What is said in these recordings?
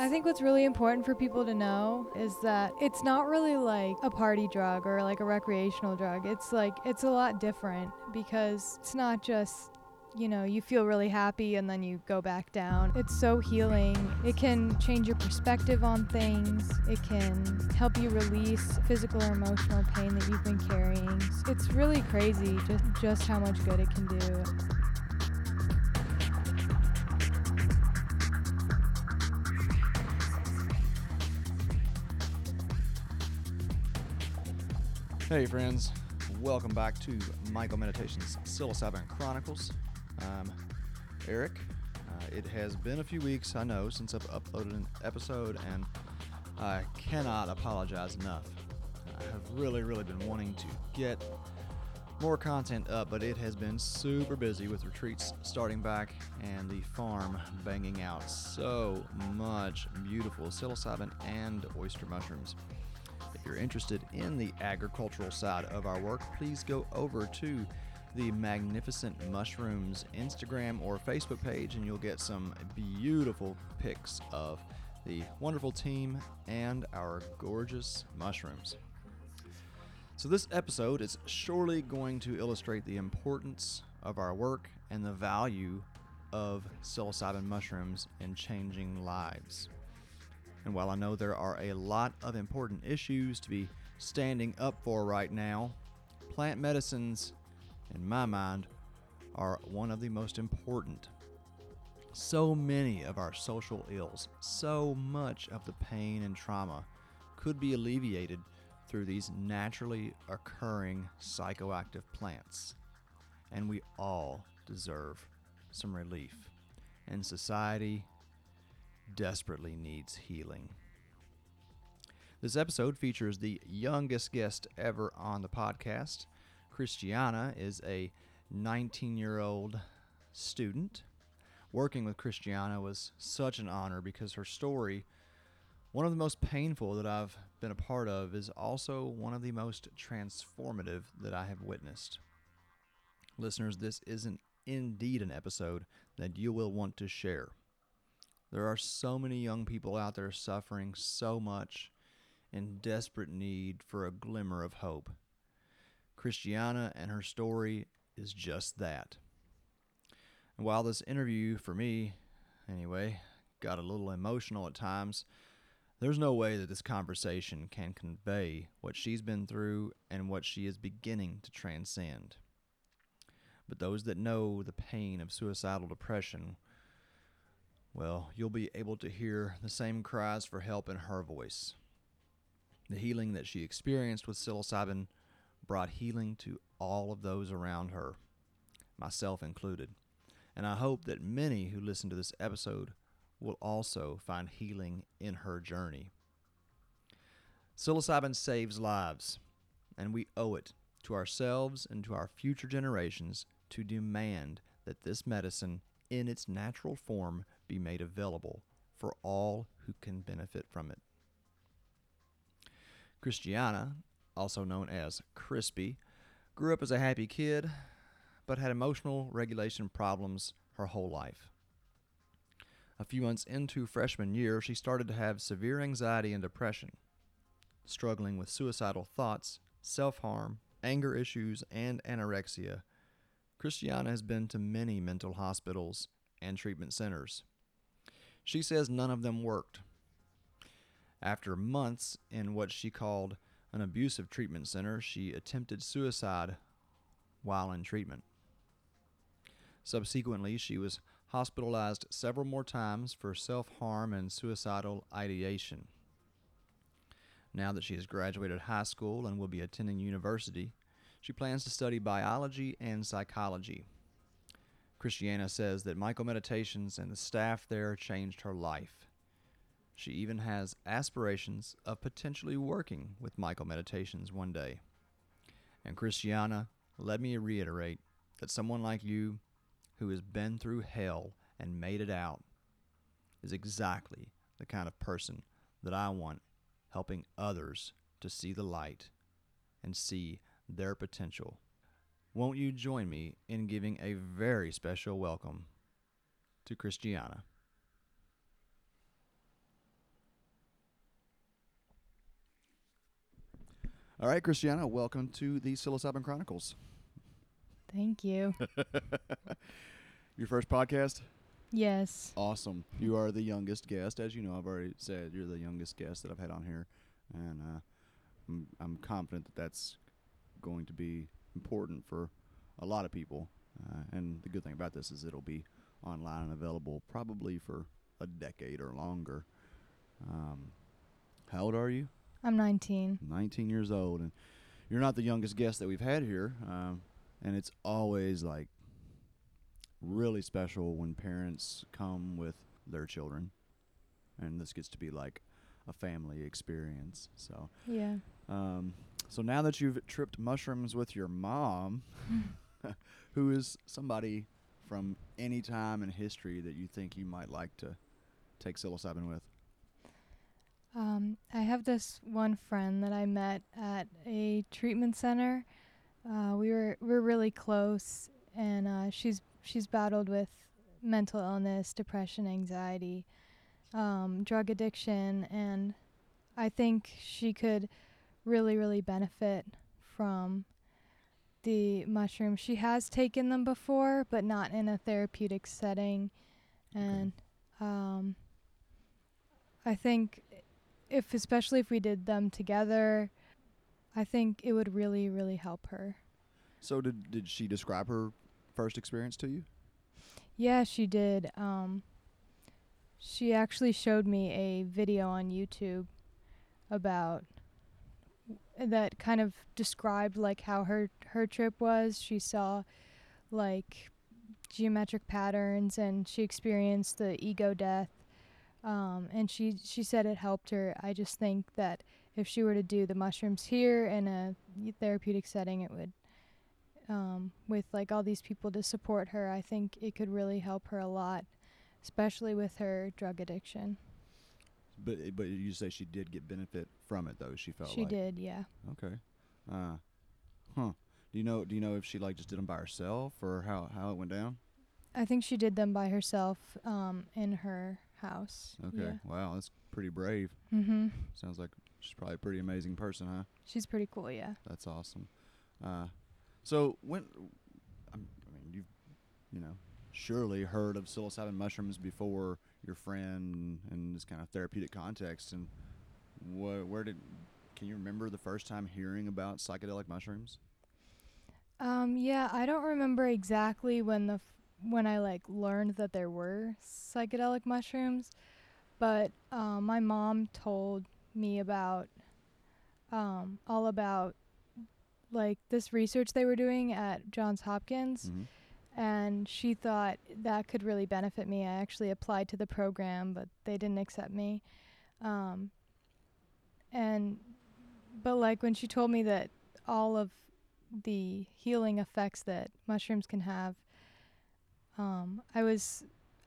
I think what's really important for people to know is that it's not really like a party drug or like a recreational drug. It's like, it's a lot different because it's not just you know, you feel really happy and then you go back down. It's so healing. It can change your perspective on things. It can help you release physical or emotional pain that you've been carrying. It's really crazy just just how much good it can do. Hey friends, welcome back to MycoMeditations Psilocybin Chronicles. I'm Eric. Uh, it has been a few weeks, I know, since I've uploaded an episode, and I cannot apologize enough. I have really, really been wanting to get more content up, but it has been super busy with retreats starting back and the farm banging out so much beautiful psilocybin and oyster mushrooms. If you're interested in the agricultural side of our work, please go over to the Magnificent Mushrooms Instagram or Facebook page, and you'll get some beautiful pics of the wonderful team and our gorgeous mushrooms. So, this episode is surely going to illustrate the importance of our work and the value of psilocybin mushrooms in changing lives. And while I know there are a lot of important issues to be standing up for right now, plant medicines in my mind, are one of the most important. So many of our social ills, so much of the pain and trauma could be alleviated through these naturally occurring psychoactive plants. And we all deserve some relief. And society desperately needs healing. This episode features the youngest guest ever on the podcast. Christiana is a 19 year old student. Working with Christiana was such an honor because her story, one of the most painful that I've been a part of, is also one of the most transformative that I have witnessed. Listeners, this isn't indeed an episode that you will want to share. There are so many young people out there suffering so much in desperate need for a glimmer of hope. Christiana and her story is just that. And while this interview, for me anyway, got a little emotional at times, there's no way that this conversation can convey what she's been through and what she is beginning to transcend. But those that know the pain of suicidal depression, well, you'll be able to hear the same cries for help in her voice. The healing that she experienced with psilocybin brought healing to all of those around her, myself included. And I hope that many who listen to this episode will also find healing in her journey. Psilocybin saves lives, and we owe it to ourselves and to our future generations to demand that this medicine, in its natural form, be made available for all who can benefit from it. Christiana also known as Crispy, grew up as a happy kid, but had emotional regulation problems her whole life. A few months into freshman year, she started to have severe anxiety and depression, struggling with suicidal thoughts, self harm, anger issues, and anorexia. Christiana has been to many mental hospitals and treatment centers. She says none of them worked. After months in what she called an abusive treatment center, she attempted suicide while in treatment. Subsequently, she was hospitalized several more times for self harm and suicidal ideation. Now that she has graduated high school and will be attending university, she plans to study biology and psychology. Christiana says that MycoMeditations and the staff there changed her life. She even has aspirations of potentially working with MycoMeditations one day. And Christiana, let me reiterate that someone like you who has been through hell and made it out is exactly the kind of person that I want helping others to see the light and see their potential won't you join me in giving a very special welcome to Christiana? All right, Christiana, welcome to the Psilocybin Chronicles. Thank you. Your first podcast? Yes. Awesome. You are the youngest guest. As you know, I've already said you're the youngest guest that I've had on here. And uh, I'm, I'm confident that that's going to be important for a lot of people. Uh, and the good thing about this is it'll be online and available probably for a decade or longer. Um, how old are you? I'm 19. 19 years old, and you're not the youngest guest that we've had here. Um, and it's always like really special when parents come with their children, and this gets to be like a family experience. So, Yeah. um, so now that you've tripped mushrooms with your mom, who is somebody from any time in history that you think you might like to take psilocybin with? Um, I have this one friend that I met at a treatment center. Uh, we were we're really close, and uh, she's she's battled with mental illness, depression, anxiety, um, drug addiction, and I think she could really really benefit from the mushrooms. She has taken them before, but not in a therapeutic setting, and um, I think if especially if we did them together, I think it would really really help her. So, did did she describe her first experience to you? Yeah, she did. Um, she actually showed me a video on YouTube about that kind of described like how her her trip was. She saw like geometric patterns and she experienced the ego death. Um, and she she said it helped her. I just think that if she were to do the mushrooms here in a therapeutic setting, it would um, with like all these people to support her, I think it could really help her a lot, especially with her drug addiction. But but you say she did get benefit from it though. She felt she like did, yeah. okay. Uh, huh. Do you know? Do you know if she like just did them by herself or how how it went down? I think she did them by herself um, in her house. Okay. Wow, that's pretty brave. Yeah. Mhm. Sounds like she's probably a pretty amazing person, huh? She's pretty cool, yeah. That's awesome. Uh, so when I'm, I mean you've you know surely heard of psilocybin mushrooms before your friend in this kind of therapeutic context and wh- where did can you remember the first time hearing about psychedelic mushrooms? Um, yeah, I don't remember exactly when the f- when I like learned that there were psychedelic mushrooms, but um, my mom told me about um, all about like this research they were doing at Johns Hopkins, Mhm. And she thought that could really benefit me. I actually applied to the program, but they didn't accept me. Um, and but like when she told me that all of the healing effects that mushrooms can have, um, I was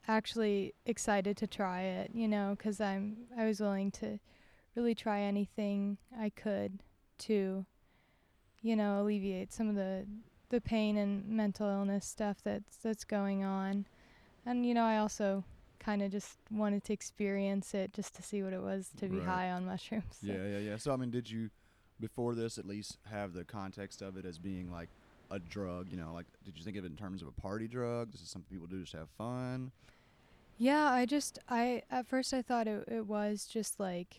actually excited to try it. You know, 'cause I'm I was willing to really try anything I could to, you know, alleviate some of the the pain and mental illness stuff that's that's going on. And you know, I also kind of just wanted to experience it just to see what it was to be Right. high on mushrooms. so- Yeah, yeah, yeah. So I mean, did you before this at least have the context of it as being like a drug? You know, like did you think of it in terms of a party drug? This is something people do just to have fun. Yeah, I just I at first I thought it it was just like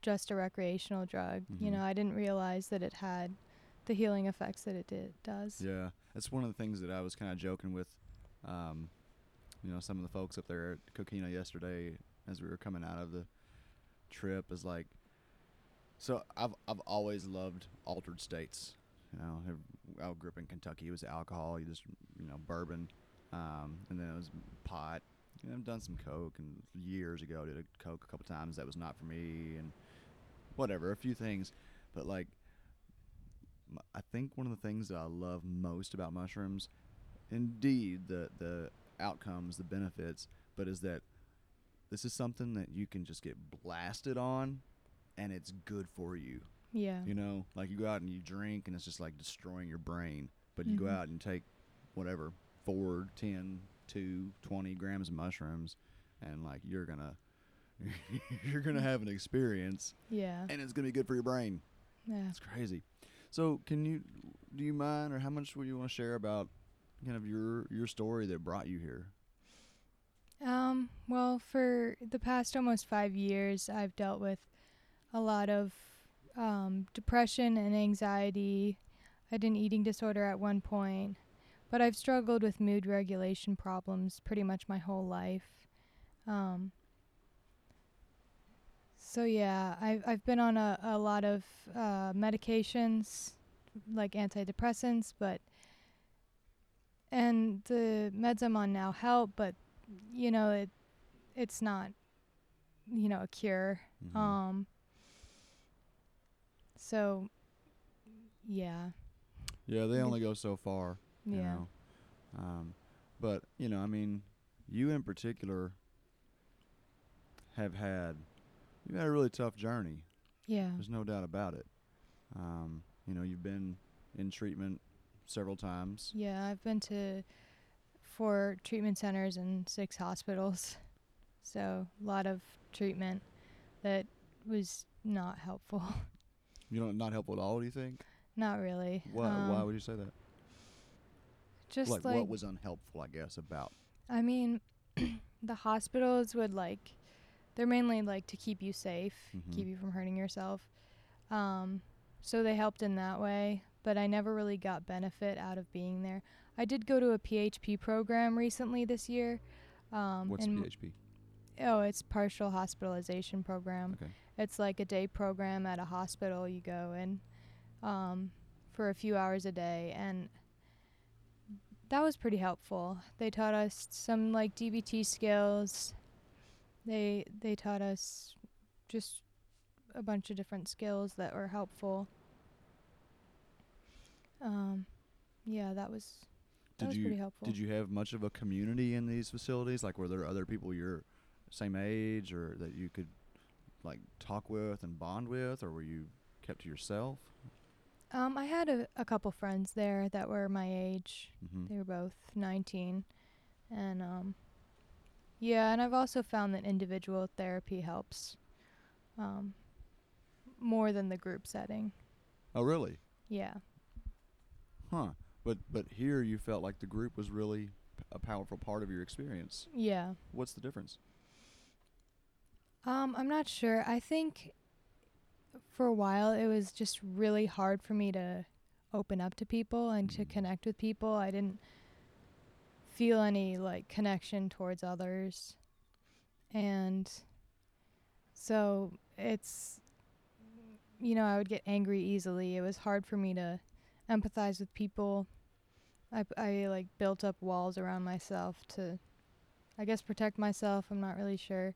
just a recreational drug. You Mhm. know, I didn't realize that it had the healing effects that it did does. Yeah, that's one of the things that I was kind of joking with, um, you know, some of the folks up there at Coquina yesterday as we were coming out of the trip is like, so I've I've always loved altered states. You know, I grew up in Kentucky. It was alcohol. You just you know bourbon, um, and then it was pot. You know, I've done some coke, and years ago did a coke a couple times. That was not for me, and whatever, a few things, but like I think one of the things that I love most about mushrooms, indeed the the outcomes, the benefits, but is that this is something that you can just get blasted on, and it's good for you. Yeah. You know, like you go out and you drink, and it's just like destroying your brain. But you go Mhm. out and take whatever four, ten, two, twenty grams of mushrooms, and like you're gonna you're gonna have an experience, Yeah. and it's gonna be good for your brain. Yeah. That's crazy. So, can you do you mind, or how much would you want to share about kind of your your story that brought you here? Um, well, for the past almost five years, I've dealt with a lot of um, depression and anxiety. I had an eating disorder at one point, but I've struggled with mood regulation problems pretty much my whole life. Um, so yeah, I've I've been on a, a lot of uh, medications, like antidepressants, but and the meds I'm on now help, but you know it it's not you know a cure. Mhm. Um. So, yeah, yeah, they only go so far. You yeah, Know? Um, but you know, I mean, you in particular have had you had a really tough journey. yeah, There's no doubt about it. Um, you know, you've been in treatment several times. yeah. I've been to four treatment centers and six hospitals, so a lot of treatment that was not helpful. You know, not helpful at all. Do you think? not really. Why? why Um, would you say that? just like, like what was unhelpful? I guess about. I mean, the hospitals would like, they're mainly like to keep you safe, keep Mhm. you from hurting yourself. Um, so they helped in that way, but I never really got benefit out of being there. I did go to a PHP program recently this year. Um, What's PHP? Oh, it's partial hospitalization program. Okay. It's like a day program at a hospital. You go in um, for a few hours a day, and that was pretty helpful. They taught us some like DBT skills. They they taught us just a bunch of different skills that were helpful. Um, yeah, that was that Did was you pretty helpful. did you have much of a community in these facilities? Like, were there other people your same age, or that you could like talk with and bond with, or were you kept to yourself? Um, I had a, a couple friends there that were my age. Mm-hmm. They were both 19. And um yeah, and I've also found that individual therapy helps um more than the group setting. Oh, really? Yeah. Huh. But but here you felt like the group was really p- a powerful part of your experience. Yeah. What's the difference? Um I'm not sure. I think for a while it was just really hard for me to open up to people and to Mhm. connect with people. I didn't feel any like connection towards others. And so it's you know, I would get angry easily. It was hard for me to empathize with people. I, I like built up walls around myself to I guess protect myself. I'm not really sure.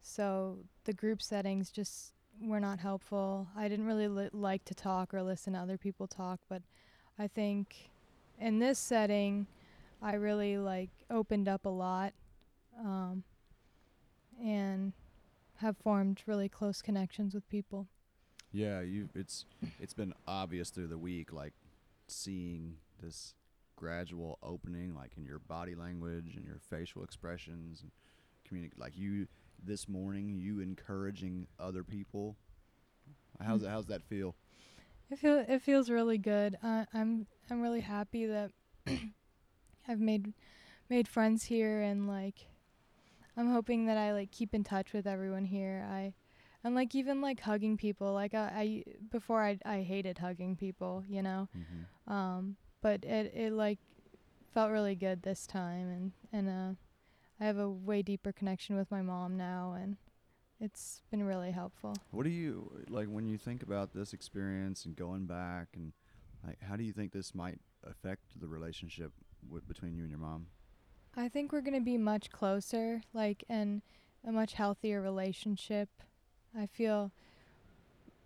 So the group settings just were not helpful. I didn't really li- like to talk or listen to other people talk, but I think in this setting, I really like opened up a lot, um, and have formed really close connections with people. Yeah, you it's it's been obvious through the week like seeing this gradual opening like in your body language and your facial expressions and communicate like you this morning you encouraging other people. How's Mm. that how's that feel? It feel it feels really good. Uh, I'm I'm really happy that I've made made friends here and like I'm hoping that I like keep in touch with everyone here. I and like even like hugging people. Like I, I before I I hated hugging people, you know. Mm-hmm. Um but it it like felt really good this time and and uh I have a way deeper connection with my mom now and it's been really helpful. What do you like when you think about this experience and going back and like how do you think this might affect the relationship w- between you and your mom? I think we're going to be much closer, like, and a much healthier relationship. I feel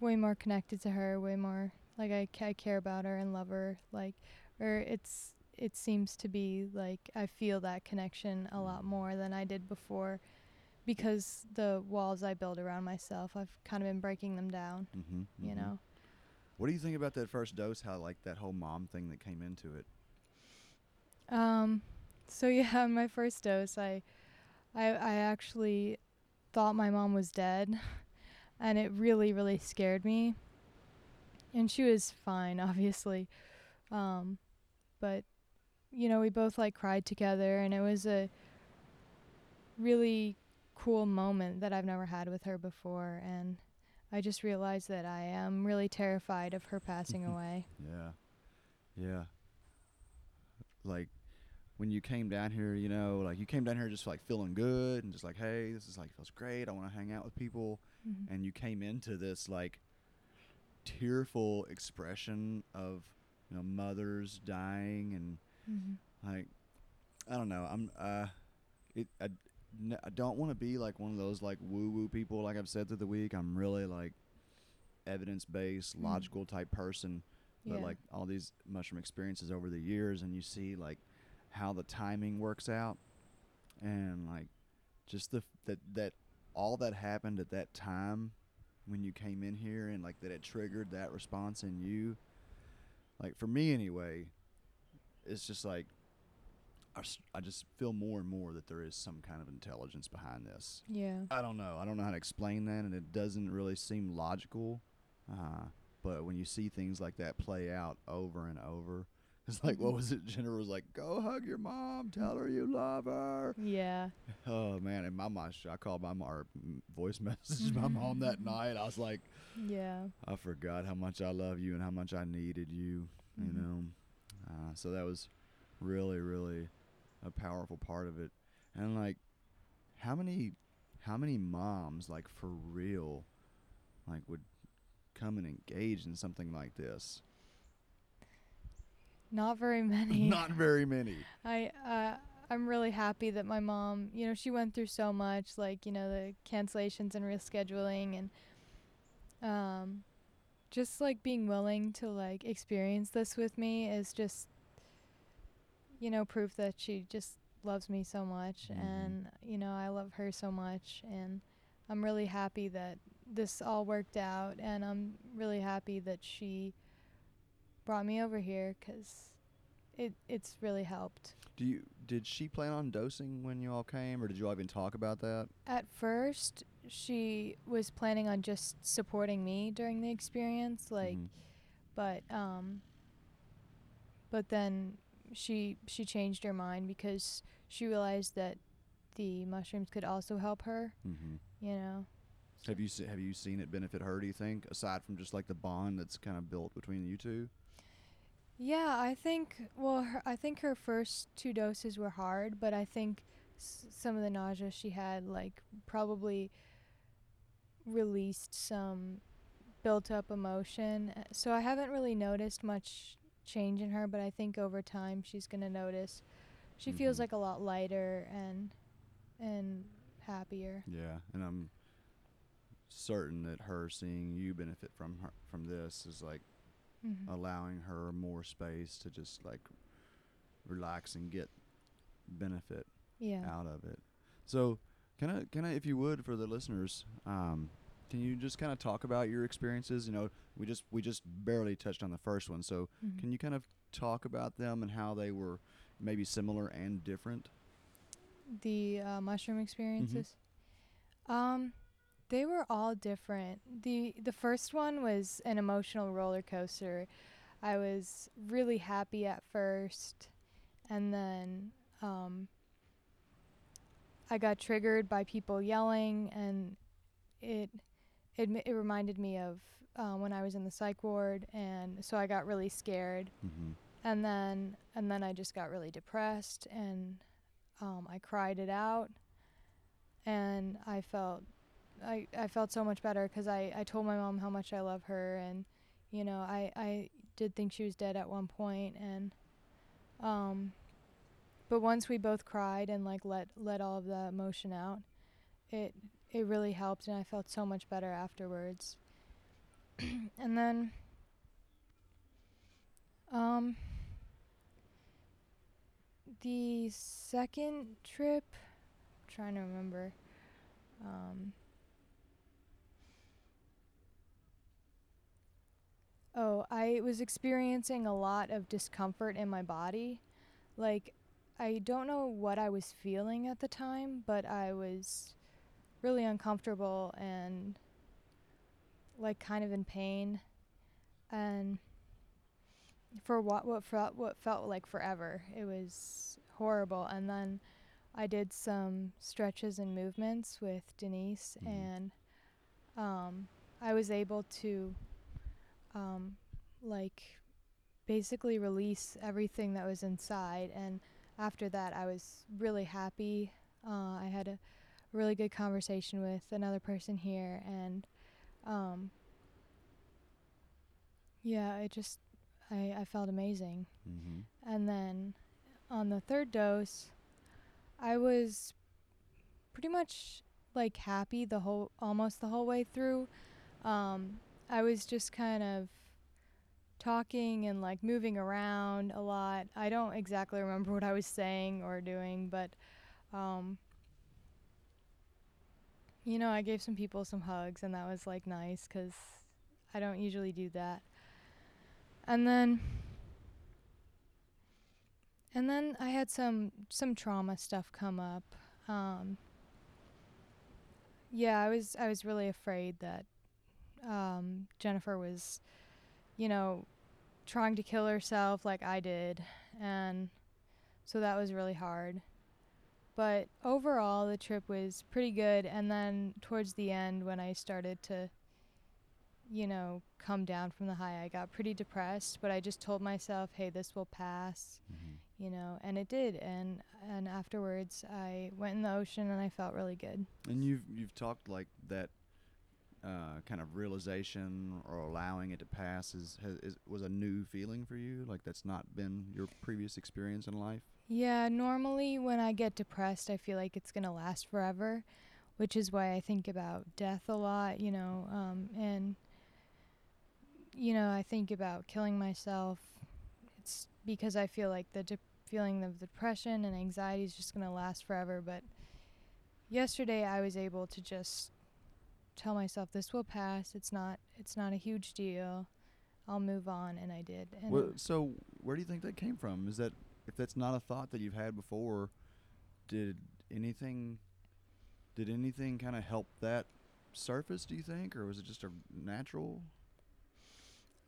way more connected to her, way more like I, I care about her and love her, like, or it's it seems to be like I feel that connection a lot more than I did before, because the walls I build around myself, I've kind of been breaking them down. Mm-hmm, You know. What do you think about that first dose? How like that whole mom thing that came into it? Um, so yeah, my first dose, I, I, I actually thought my mom was dead, and it really, really scared me. and she was fine, obviously. Um, but you know, we both like cried together, and it was a really cool moment that I've never had with her before, and I just realized that I am really terrified of her passing away. Yeah. Yeah. Like when you came down here, you know, like you came down here just like feeling good and just like, hey, this is like feels great. I want to hang out with people. Mhm. And you came into this like tearful expression of, you know, mothers dying and Mhm. like I don't know. I'm uh it I, n- I don't want to be like one of those like woo woo people like I've said through the week. I'm really like evidence based, Mm. logical type person but Yeah. like all these mushroom experiences over the years and you see like how the timing works out and like just the that that all that happened at that time when you came in here and like that it triggered that response in you like for me anyway it's just like I just feel more and more that there is some kind of intelligence behind this yeah. I don't know. I don't know how to explain that, and it doesn't really seem logical. Uh, but when you see things like that play out over and over, it's like, what was it? Jennifer was like, "Go hug your mom. Tell her you love her." Yeah. Oh man! And my mom, I called my mom, voice message my mom that night. I was like, Yeah. I forgot how much I love you and how much I needed you. You Mhm. know, uh, so that was really, really a powerful part of it. And like, how many, how many moms like for real, like would come and engage in something like this? Not very many. Not very many. I uh I'm really happy that my mom, you know, she went through so much, like, you know, the cancellations and rescheduling and um just like being willing to like experience this with me is just you know, proof that she just loves me so much Mhm. and you know, I love her so much and I'm really happy that this all worked out and I'm really happy that she brought me over here cuz it it's really helped. Do you did she plan on dosing when you all came, or did you all even talk about that? At first, she was planning on just supporting me during the experience, like, Mhm. but um, but then she she changed her mind because she realized that the mushrooms could also help her. Mhm. You know. Have you se- have you seen it benefit her? Do you think, aside from just like the bond that's kind of built between you two? Yeah, I think. Well, her, I think her first two doses were hard, but I think s- some of the nausea she had, like, probably released some built-up emotion. Uh, So I haven't really noticed much change in her, but I think over time she's gonna notice. She feels Mhm. like a lot lighter and and happier. Yeah, and I'm certain that her seeing you benefit from her from this is like Mhm. allowing her more space to just like relax and get benefit yeah. out of it. So, can I can I if you would for the listeners, um, can you just kind of talk about your experiences? You know, we just we just barely touched on the first one, so Mhm. can you kind of talk about them and how they were maybe similar and different? the uh, mushroom experiences. Um, they were all different. the The first one was an emotional roller coaster. I was really happy at first, and then um, I got triggered by people yelling, and it it it reminded me of uh, when I was in the psych ward, and so I got really scared Mm-hmm. and then and then I just got really depressed and um, I cried it out and I felt I, I felt so much better because I, I told my mom how much I love her and you know I, I did think she was dead at one point and um but once we both cried and like let let all of the emotion out it it really helped and I felt so much better afterwards. And then um the second trip I'm trying to remember um Oh, I was experiencing a lot of discomfort in my body. Like I don't know what I was feeling at the time, but I was really uncomfortable and like kind of in pain. and for what what felt what felt like forever. It was horrible. And then I did some stretches and movements with Denise, Mhm. and um, I was able to um, like basically release everything that was inside. And after that, I was really happy. Uh, I had a really good conversation with another person here, and um, yeah, I just I, I felt amazing. Mm-hmm. And then on the third dose, I was pretty much like happy the whole almost the whole way through. Um, I was just kind of talking and like moving around a lot. I don't exactly remember what I was saying or doing, but um, you know, I gave some people some hugs and that was like nice 'cause I don't usually do that. And then and then I had some some trauma stuff come up. Um, yeah, I was I was really afraid that um, Jennifer was, you know, trying to kill herself like I did, and so that was really hard. But overall, the trip was pretty good. And then towards the end, when I started to, you know, come down from the high, I got pretty depressed. But I just told myself, "Hey, this will pass." Mm-hmm. you know and it did and and afterwards i went in the ocean and i felt really good And you've you've talked like that uh, kind of realization or allowing it to pass is, has, is was a new feeling for you. Like that's not been your previous experience in life. yeah normally when i get depressed i feel like it's going to last forever which is why i think about death a lot you know um, and you know i think about killing myself it's because i feel like the de- feeling of depression and anxiety is just going to last forever but yesterday i was able to just tell myself this will pass it's not it's not a huge deal i'll move on and i did and Well, so where do you think that came from? Is that if that's not a thought that you've had before, did anything did anything kind of help that surface? Do you think, or was it just a natural?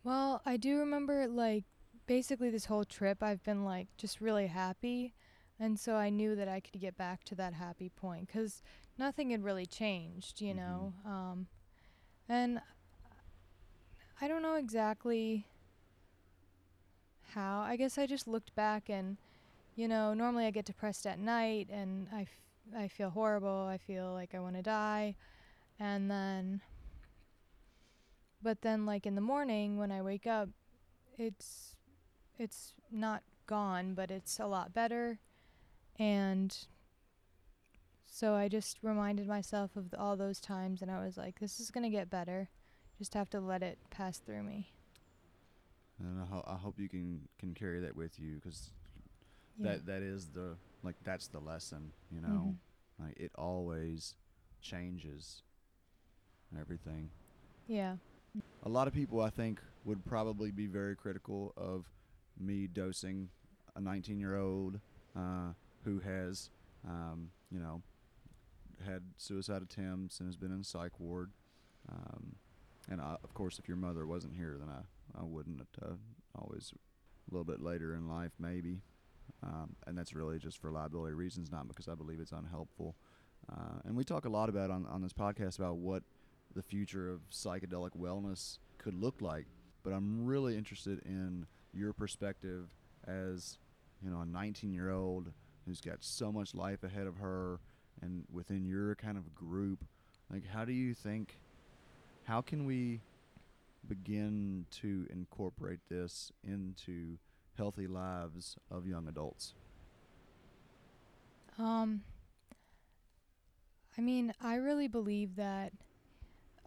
Well, I do remember like basically this whole trip I've been like just really happy and so I knew that I could get back to that happy point cuz nothing had really changed, you Mhm. know. Um and I don't know exactly how. I guess I just looked back and you know, normally I get depressed at night and I, f- I feel horrible. I feel like I want to die. And then but then like in the morning when I wake up, it's it's not gone, but it's a lot better. And so I just reminded myself of all those times and I was like this is going to get better. Just have to let it pass through me. And I, ho- I hope you can can carry that with you because Yeah. that that is the like that's the lesson. You know, Mhm. like it always changes everything. Yeah. A lot of people, I think, would probably be very critical of me dosing a 19 year old uh, who has, um, you know, had suicide attempts and has been in psych ward. Um, and I, of course, if your mother wasn't here, then I, I wouldn't. Uh, always a little bit later in life, maybe. Um, and that's really just for liability reasons, not because I believe it's unhelpful. Uh, and we talk a lot about on, on this podcast about what the future of psychedelic wellness could look like. But I'm really interested in your perspective as, you know, a 19 year old who's got so much life ahead of her and within your kind of group. Like, how do you think, how can we begin to incorporate this into healthy lives of young adults? Um, I mean, I really believe that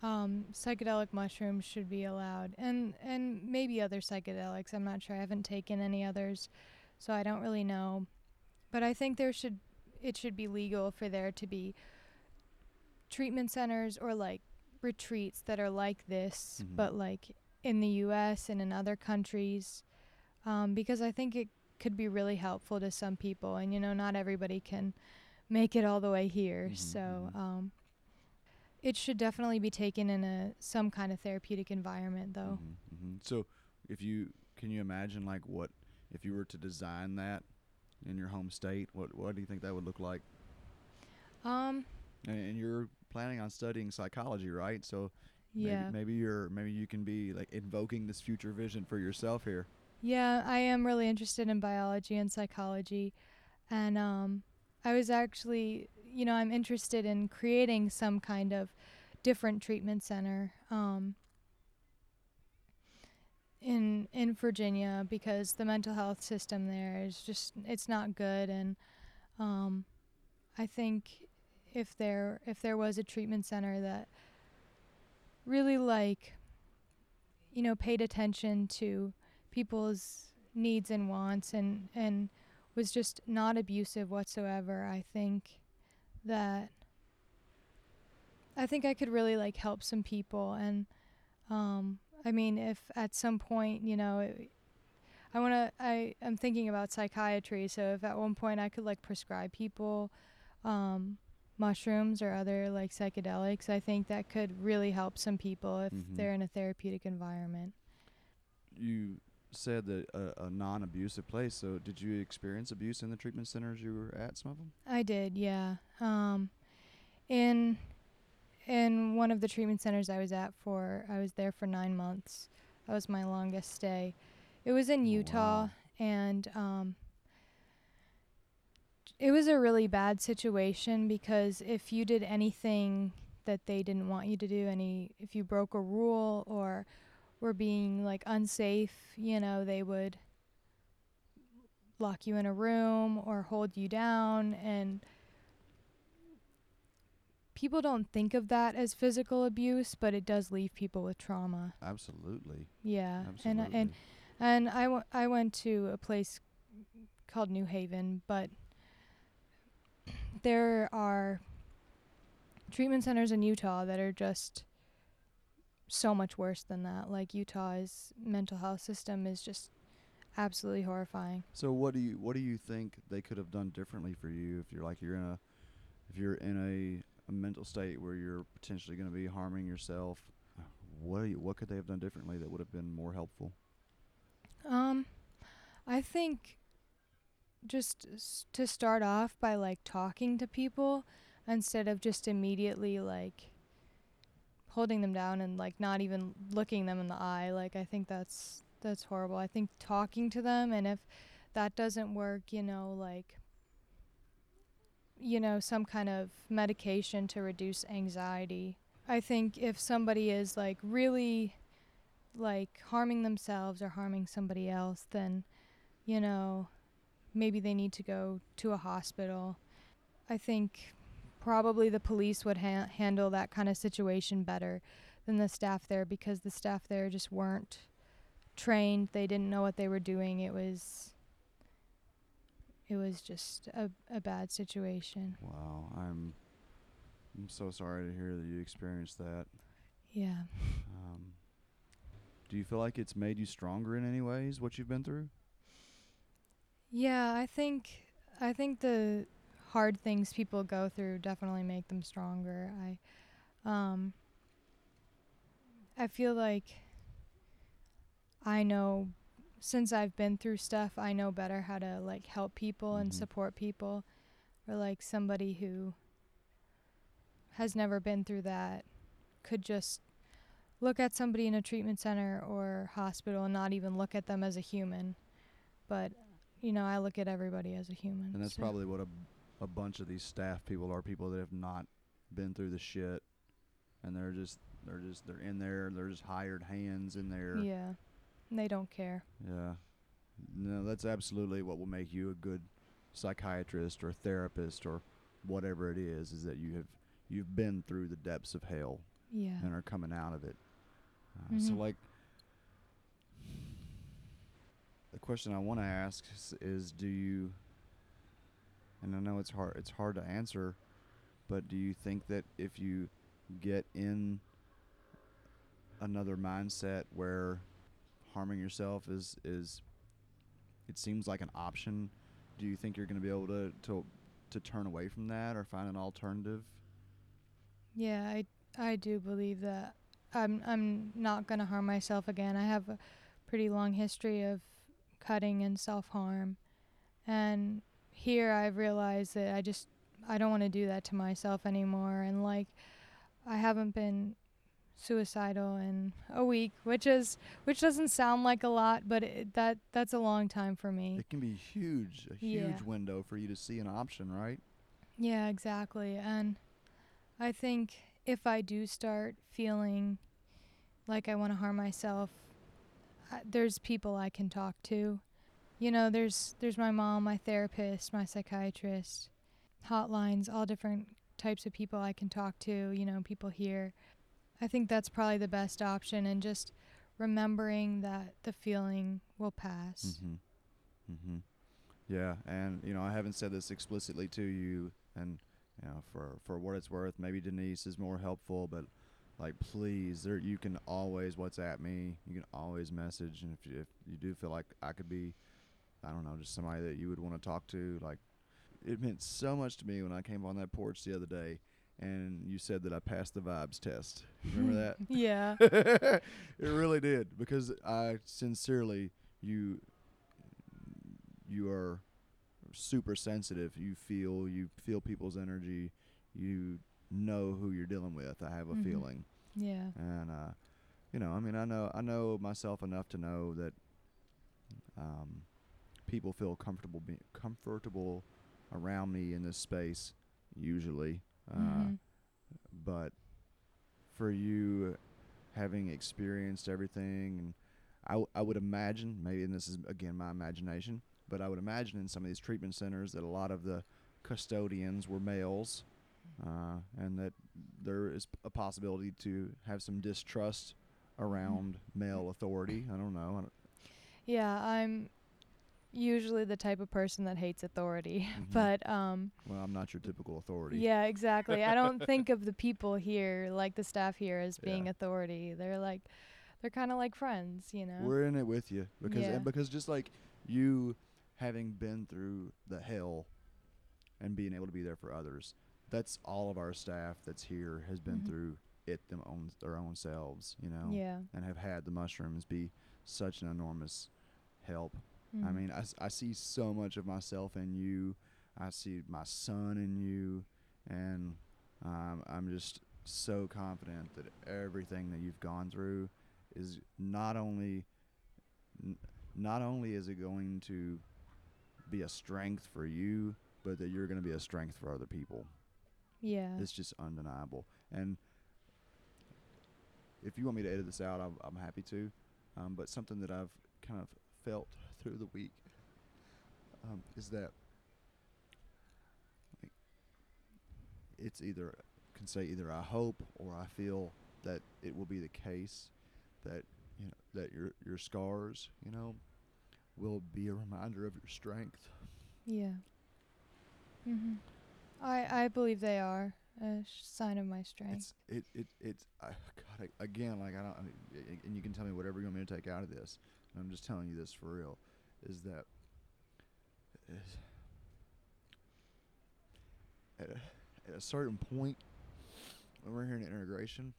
um, psychedelic mushrooms should be allowed, and and maybe other psychedelics. I'm not sure. I haven't taken any others, so I don't really know. But I think there should it should be legal for there to be treatment centers or like retreats that are like this, Mhm. but like in the U.S. and in other countries, um, because I think it could be really helpful to some people, and you know, not everybody can make it all the way here. Mhm, So, mhm. um, it should definitely be taken in a some kind of therapeutic environment though. Mhm, mhm. So, if you can you imagine like what if you were to design that in your home state, what what do you think that would look like? Um And, and you're planning on studying psychology, right? So yeah. maybe, maybe you're maybe you can be like invoking this future vision for yourself here. Yeah, I am really interested in biology and psychology. And um, I was actually, you know, I'm interested in creating some kind of different treatment center um, in in Virginia because the mental health system there is just it's not good. And um, I think if there if there was a treatment center that really like you know paid attention to people's needs and wants and and was just not abusive whatsoever i think that i think i could really like help some people. And um i mean if at some point you know it, i want to i i'm thinking about psychiatry so if at one point i could like prescribe people um mushrooms or other like psychedelics i think that could really help some people if Mhm. they're in a therapeutic environment You said that a, a non-abusive place. So did you experience abuse in the treatment centers you were at? Some of them. I did, yeah. Um, in in one of the treatment centers I was at for, I was there for nine months. That was my longest stay. It was in Oh, Utah, wow. and um, it was a really bad situation because if you did anything that they didn't want you to do, any if you broke a rule or were being like unsafe, you know, they would lock you in a room or hold you down and people don't think of that as physical abuse, but it does leave people with trauma. Absolutely. Yeah. Uh, absolutely. And and and I, w- I went to a place called New Haven, but there are treatment centers in Utah that are just so much worse than that. Like Utah's mental health system is just absolutely horrifying. So what do you what do you think they could have done differently for you if you're like you're in a if you're in a mental state where you're potentially going to be harming yourself? What you, what could they have done differently that would have been more helpful? Um, I think just to start off by like talking to people instead of just immediately like holding them down and like not even looking them in the eye. Like I think that's that's horrible. I think talking to them and if that doesn't work, you know, like you know, some kind of medication to reduce anxiety. I think if somebody is like really like harming themselves or harming somebody else, then, you know, maybe they need to go to a hospital. I think probably the police would ha- handle that kind of situation better than the staff there because the staff there just weren't trained. They didn't know what they were doing. It was it was just a, a bad situation. Wow, I'm I'm so sorry to hear that you experienced that. Yeah. Um, do you feel like it's made you stronger in any ways what you've been through? Yeah, I think I think the hard things people go through definitely make them stronger. I um I feel like I know since I've been through stuff, I know better how to like help people and Mhm. support people or like somebody who has never been through that could just look at somebody in a treatment center or hospital and not even look at them as a human. But you know, I look at everybody as a human. And that's so- probably what a a bunch of these staff people are people that have not been through the shit and they're just they're just they're in there, they're just hired hands in there. Yeah. They don't care. Yeah. No, that's absolutely what will make you a good psychiatrist or therapist or whatever it is is that you have you've been through the depths of hell Yeah. and are coming out of it. Uh, So Mhm. like the question I want to ask is, is do you and I know it's hard it's hard to answer but do you think that if you get in another mindset where harming yourself is is it seems like an option do you think you're going to be able to to to turn away from that or find an alternative Yeah, I I do believe that I'm I'm not gonna harm myself again. I have a pretty long history of cutting and self harm, and here I've realized that I just I don't want to do that to myself anymore. And like, I haven't been suicidal in a week, which is which doesn't sound like a lot, but it, that that's a long time for me. It can be huge, a huge Yeah. window for you to see an option, right? Yeah, exactly. And I think if I do start feeling like I want to harm myself, I, there's people I can talk to. You know, there's there's my mom, my therapist, my psychiatrist, hotlines, all different types of people I can talk to, you know, people here. I think that's probably the best option and just remembering that the feeling will pass. Mm-hmm. Mm-hmm. Yeah, and you know, I haven't said this explicitly to you, and you know, for for what it's worth, maybe Denise is more helpful, but like, please, there you can always WhatsApp me. You can always message, and if you, if you do feel like I could be, I don't know, just somebody that you would want to talk to, like, it meant so much to me when I came on that porch the other day, and you said that I passed the vibes test. Remember that? Yeah. it really did because I sincerely you you are super sensitive. You feel you feel people's energy. You know who you're dealing with. I have a Mhm. feeling, Yeah. and uh, you know, I mean, I know I know myself enough to know that um, people feel comfortable be comfortable around me in this space usually. Uh, Mhm. but for you having experienced everything and I, w- I would imagine maybe and this is again my imagination but i would imagine in some of these treatment centers that a lot of the custodians were males uh, and that there is a possibility to have some distrust around male authority. I don't know. I don't, Yeah, I'm usually the type of person that hates authority, Mhm. but um well i'm not your typical authority yeah, exactly. I don't think of the people here, like the staff here as being Yeah. authority. They're like they're kind of like friends, you know. We're in it with you because Yeah. and because just like you having been through the hell and being able to be there for others, that's all of our staff that's here has been Mhm. through it them own their own selves, you know, yeah. and have had the mushrooms be such an enormous help. I Mhm. mean, I see so much of myself in you. I see my son in you, and um, I'm just so confident that everything that you've gone through is not only n- not only is it going to be a strength for you, but that you're going to be a strength for other people. yeah. It's just undeniable. And if you want me to edit this out, I'm, I'm happy to. Um, but something that I've kind of felt through the week um, is that like, it's either can say either I hope or I feel that it will be the case that you know that your your scars, you know, will be a reminder of your strength. yeah. Mhm. I I believe they are a sign of my strength. It's it it it's I, God I, again like I don't I mean, and you can tell me whatever you want me to take out of this. And I'm just telling you this for real. Is that is at a, at a certain point when we're here in integration,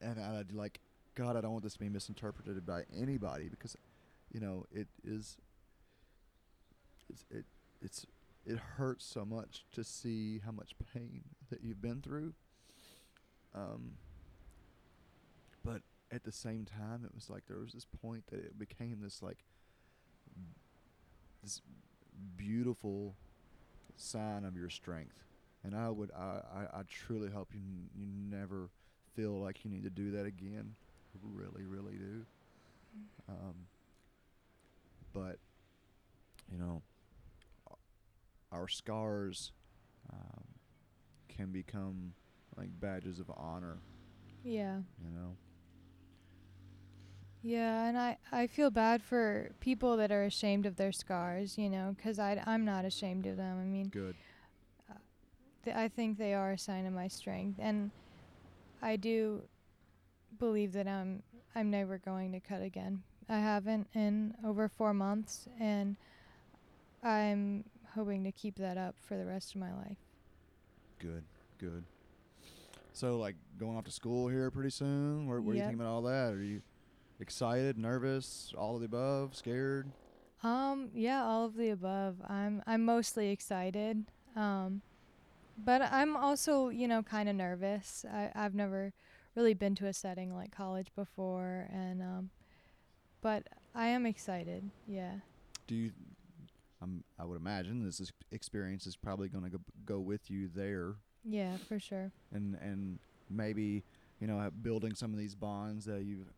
and I'd like God, I don't want this to be misinterpreted by anybody because you know it is. It's it it's it hurts so much to see how much pain that you've been through. Um, but at the same time, it was like there was this point that it became this like this beautiful sign of your strength, and I would I I, I truly hope you n- you never feel like you need to do that again. Really really do. Um, but you know our scars um, can become like badges of honor, yeah. you know. Yeah, and I, I feel bad for people that are ashamed of their scars, you know, 'cause I, I'm not ashamed of them. I mean, Good. Uh, th- I think they are a sign of my strength, and I do believe that I'm I'm never going to cut again. I haven't in over four months, and I'm hoping to keep that up for the rest of my life. Good. Good. So like going off to school here pretty soon. Where, what are you Yep. thinking about all that? Are you excited, nervous, all of the above, scared? Um, yeah, all of the above. I'm I'm mostly excited. Um, but I'm also, you know, kind of nervous. I I've never really been to a setting like college before and um but I am excited. Yeah. Do you? Um, I would imagine this is, experience is probably going to go, go with you there, Yeah, for sure. and and maybe you know building some of these bonds that you've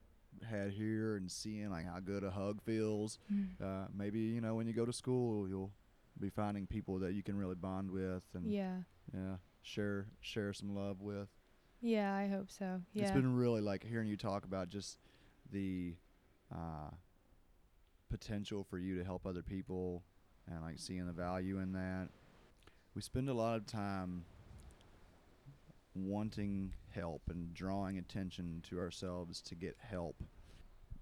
had here and seeing like how good a hug feels. Uh, maybe you know when you go to school you'll be finding people that you can really bond with and Yeah. yeah share share some love with. Yeah, I hope so. Yeah. It's been really like hearing you talk about just the uh, potential for you to help other people and like seeing the value in that. We spend a lot of time wanting help and drawing attention to ourselves to get help.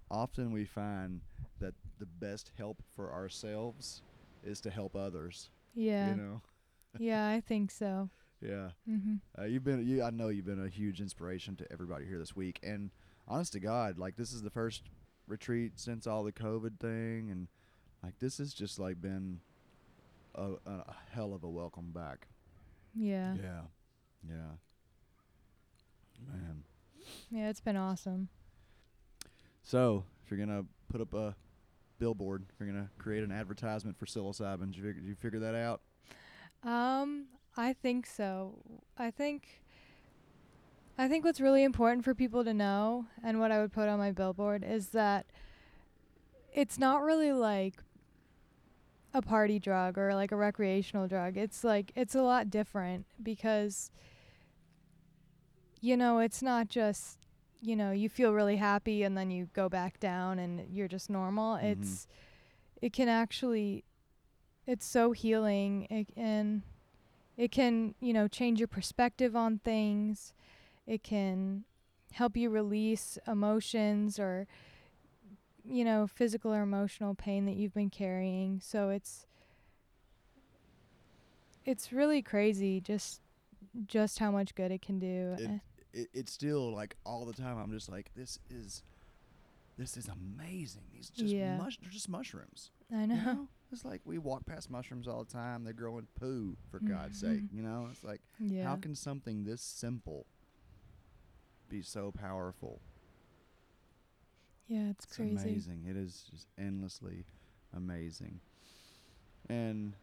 Often we find that the best help for ourselves is to help others. yeah. You know? yeah, I think so. Yeah. Mhm. Uh, you've been, you, I know you've been a huge inspiration to everybody here this week. And honest to God, like this is the first retreat since all the COVID thing, and like this has just like been a, a hell of a welcome back. Yeah. Yeah, yeah, man. Yeah, it's been awesome. So if you're gonna put up a billboard, if you're gonna create an advertisement for psilocybin, did you figure, did you figure that out? Um, I think so. I think I think what's really important for people to know and what I would put on my billboard is that it's not really like a party drug or like a recreational drug. It's like it's a lot different because you know, it's not just you know, you feel really happy and then you go back down and you're just normal. Mhm. It's it can actually it's so healing. It, and it can you know change your perspective on things. It can help you release emotions or you know physical or emotional pain that you've been carrying. So it's it's really crazy just just how much good it can do. It- Uh, It, it's still like all the time. I'm just like, this is, this is amazing. These just Yeah. mush, they're just mushrooms. i You know know? It's like we walk past mushrooms all the time. They're growing poo, for mm-hmm. God's sake. You know, it's like yeah how can something this simple be so powerful? yeah it's, It's crazy amazing. It is just endlessly amazing. And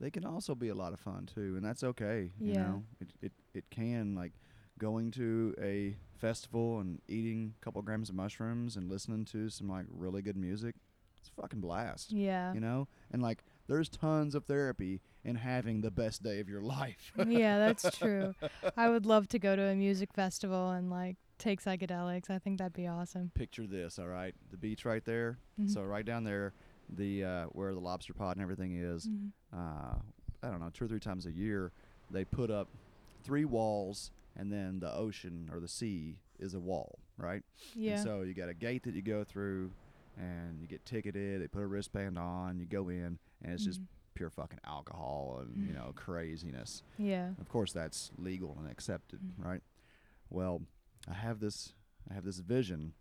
they can also be a lot of fun too, and that's okay. You Yeah. know, it it it can like going to a festival and eating a couple grams of mushrooms and listening to some like really good music. It's a fucking blast. yeah You know, and like there's tons of therapy in having the best day of your life. yeah, that's true. I would love to go to a music festival and like take psychedelics. I think that'd be awesome. Picture this, all right? The beach right there. Mhm. So right down there, the uh, where the lobster pot and everything is. Mhm. uh, I don't know, two or three times a year, they put up three walls, and then the ocean or the sea is a wall, right? Yeah. And so you got a gate that you go through, and you get ticketed. They put a wristband on, you go in, and it's just Mhm. pure fucking alcohol and you know craziness. yeah. Of course, that's legal and accepted, Mhm. right? Well, I have this, I have this vision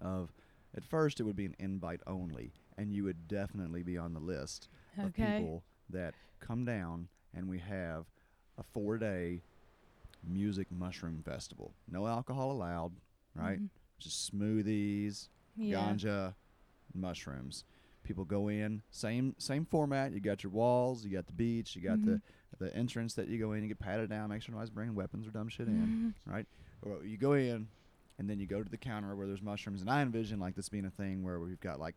of, at first it would be an invite only, and you would definitely be on the list of people that come down and we have a four day music mushroom festival. No alcohol allowed, right? Mhm. Just smoothies, Yeah. ganja, mushrooms. People go in, same same format. You got your walls, you got the beach, you got Mhm. the the entrance that you go in, you get patted down, make sure nobody's bringing weapons or dumb shit in, Mhm. right? Or you go in and then you go to the counter where there's mushrooms and I envision like this being a thing where we've got like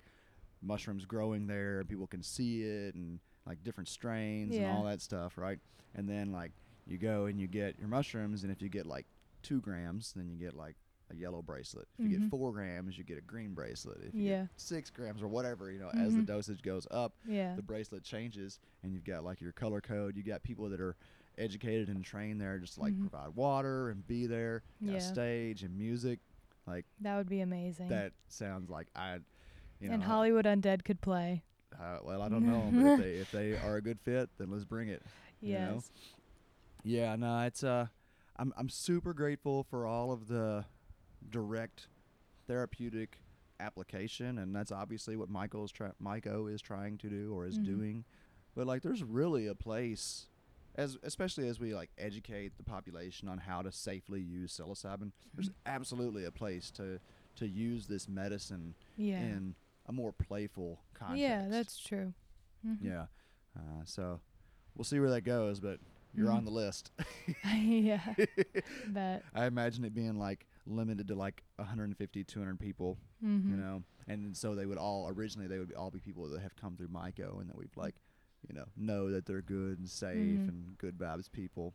mushrooms growing there and people can see it and like different strains and all that stuff, right? And then like you go and you get your mushrooms and if you get like two grams, then you get like a yellow bracelet. If you Mhm. get four grams, you get a green bracelet. If you Yeah. get six grams or whatever, you know, as the Mhm. dosage goes up, Yeah. the bracelet changes and you've got like your color code. You got people that are educated and trained there just like Mhm. provide water and be there. You Yeah. stage and music. Like That would be amazing. that sounds like I, you know, and Hollywood Undead could play. uh, well, I don't know, but if they if they are a good fit, then let's bring it. You know? Yeah, no, it's uh, I'm I'm super grateful for all of the direct therapeutic application, and that's obviously what Myco's try- Myco is trying to do or is Mhm. doing. But like, there's really a place, as especially as we like educate the population on how to safely use psilocybin. There's absolutely a place to to use this medicine Yeah. in a more playful context. Yeah, that's true. Mhm. yeah. Uh, so we'll see where that goes, but you're on Mhm. the list. yeah. But I imagine it being like limited to like 150, 200 people, mhm. you know, and so they would all originally they would all be people that have come through Myco and that we've like, you know, know that they're good and safe Mhm. and good vibes people.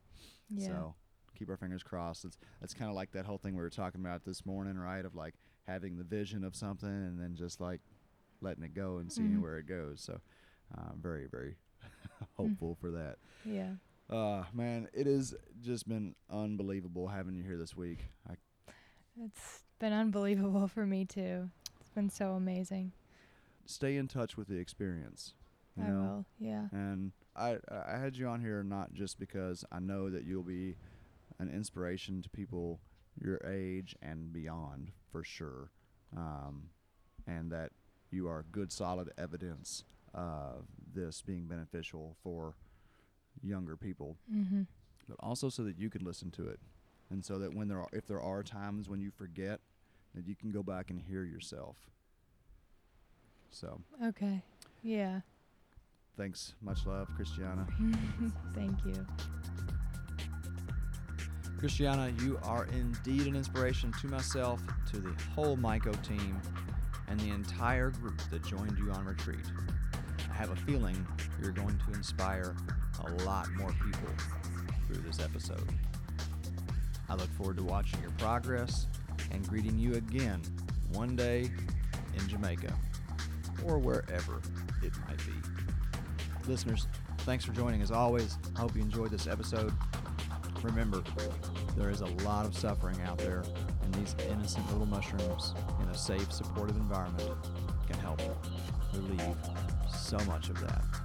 Yeah. So keep our fingers crossed. It's that's kind of like that whole thing we were talking about this morning, right? Of like having the vision of something and then just like letting it go and seeing Mhm. where it goes. So uh, very very hopeful for that. Yeah. Uh man, it has just been unbelievable having you here this week. I It's been unbelievable for me too. It's been so amazing. stay in touch with the experience. You I know? will. Yeah. And I I had you on here not just because I know that you'll be an inspiration to people your age and beyond for sure, um, and that you are good solid evidence of this being beneficial for younger people, Mhm. but also so that you can listen to it, and so that when there are if there are times when you forget, that you can go back and hear yourself. So Okay. Yeah. thanks, much love, Christiana. Thank you. Christiana, you are indeed an inspiration to myself, to the whole Myco team, and the entire group that joined you on retreat. Have a feeling you're going to inspire a lot more people through this episode. I look forward to watching your progress and greeting you again one day in Jamaica or wherever it might be. Listeners, thanks for joining as always. I hope you enjoyed this episode. Remember, there is a lot of suffering out there, and these innocent little mushrooms in a safe, supportive environment can help relieve so much of that.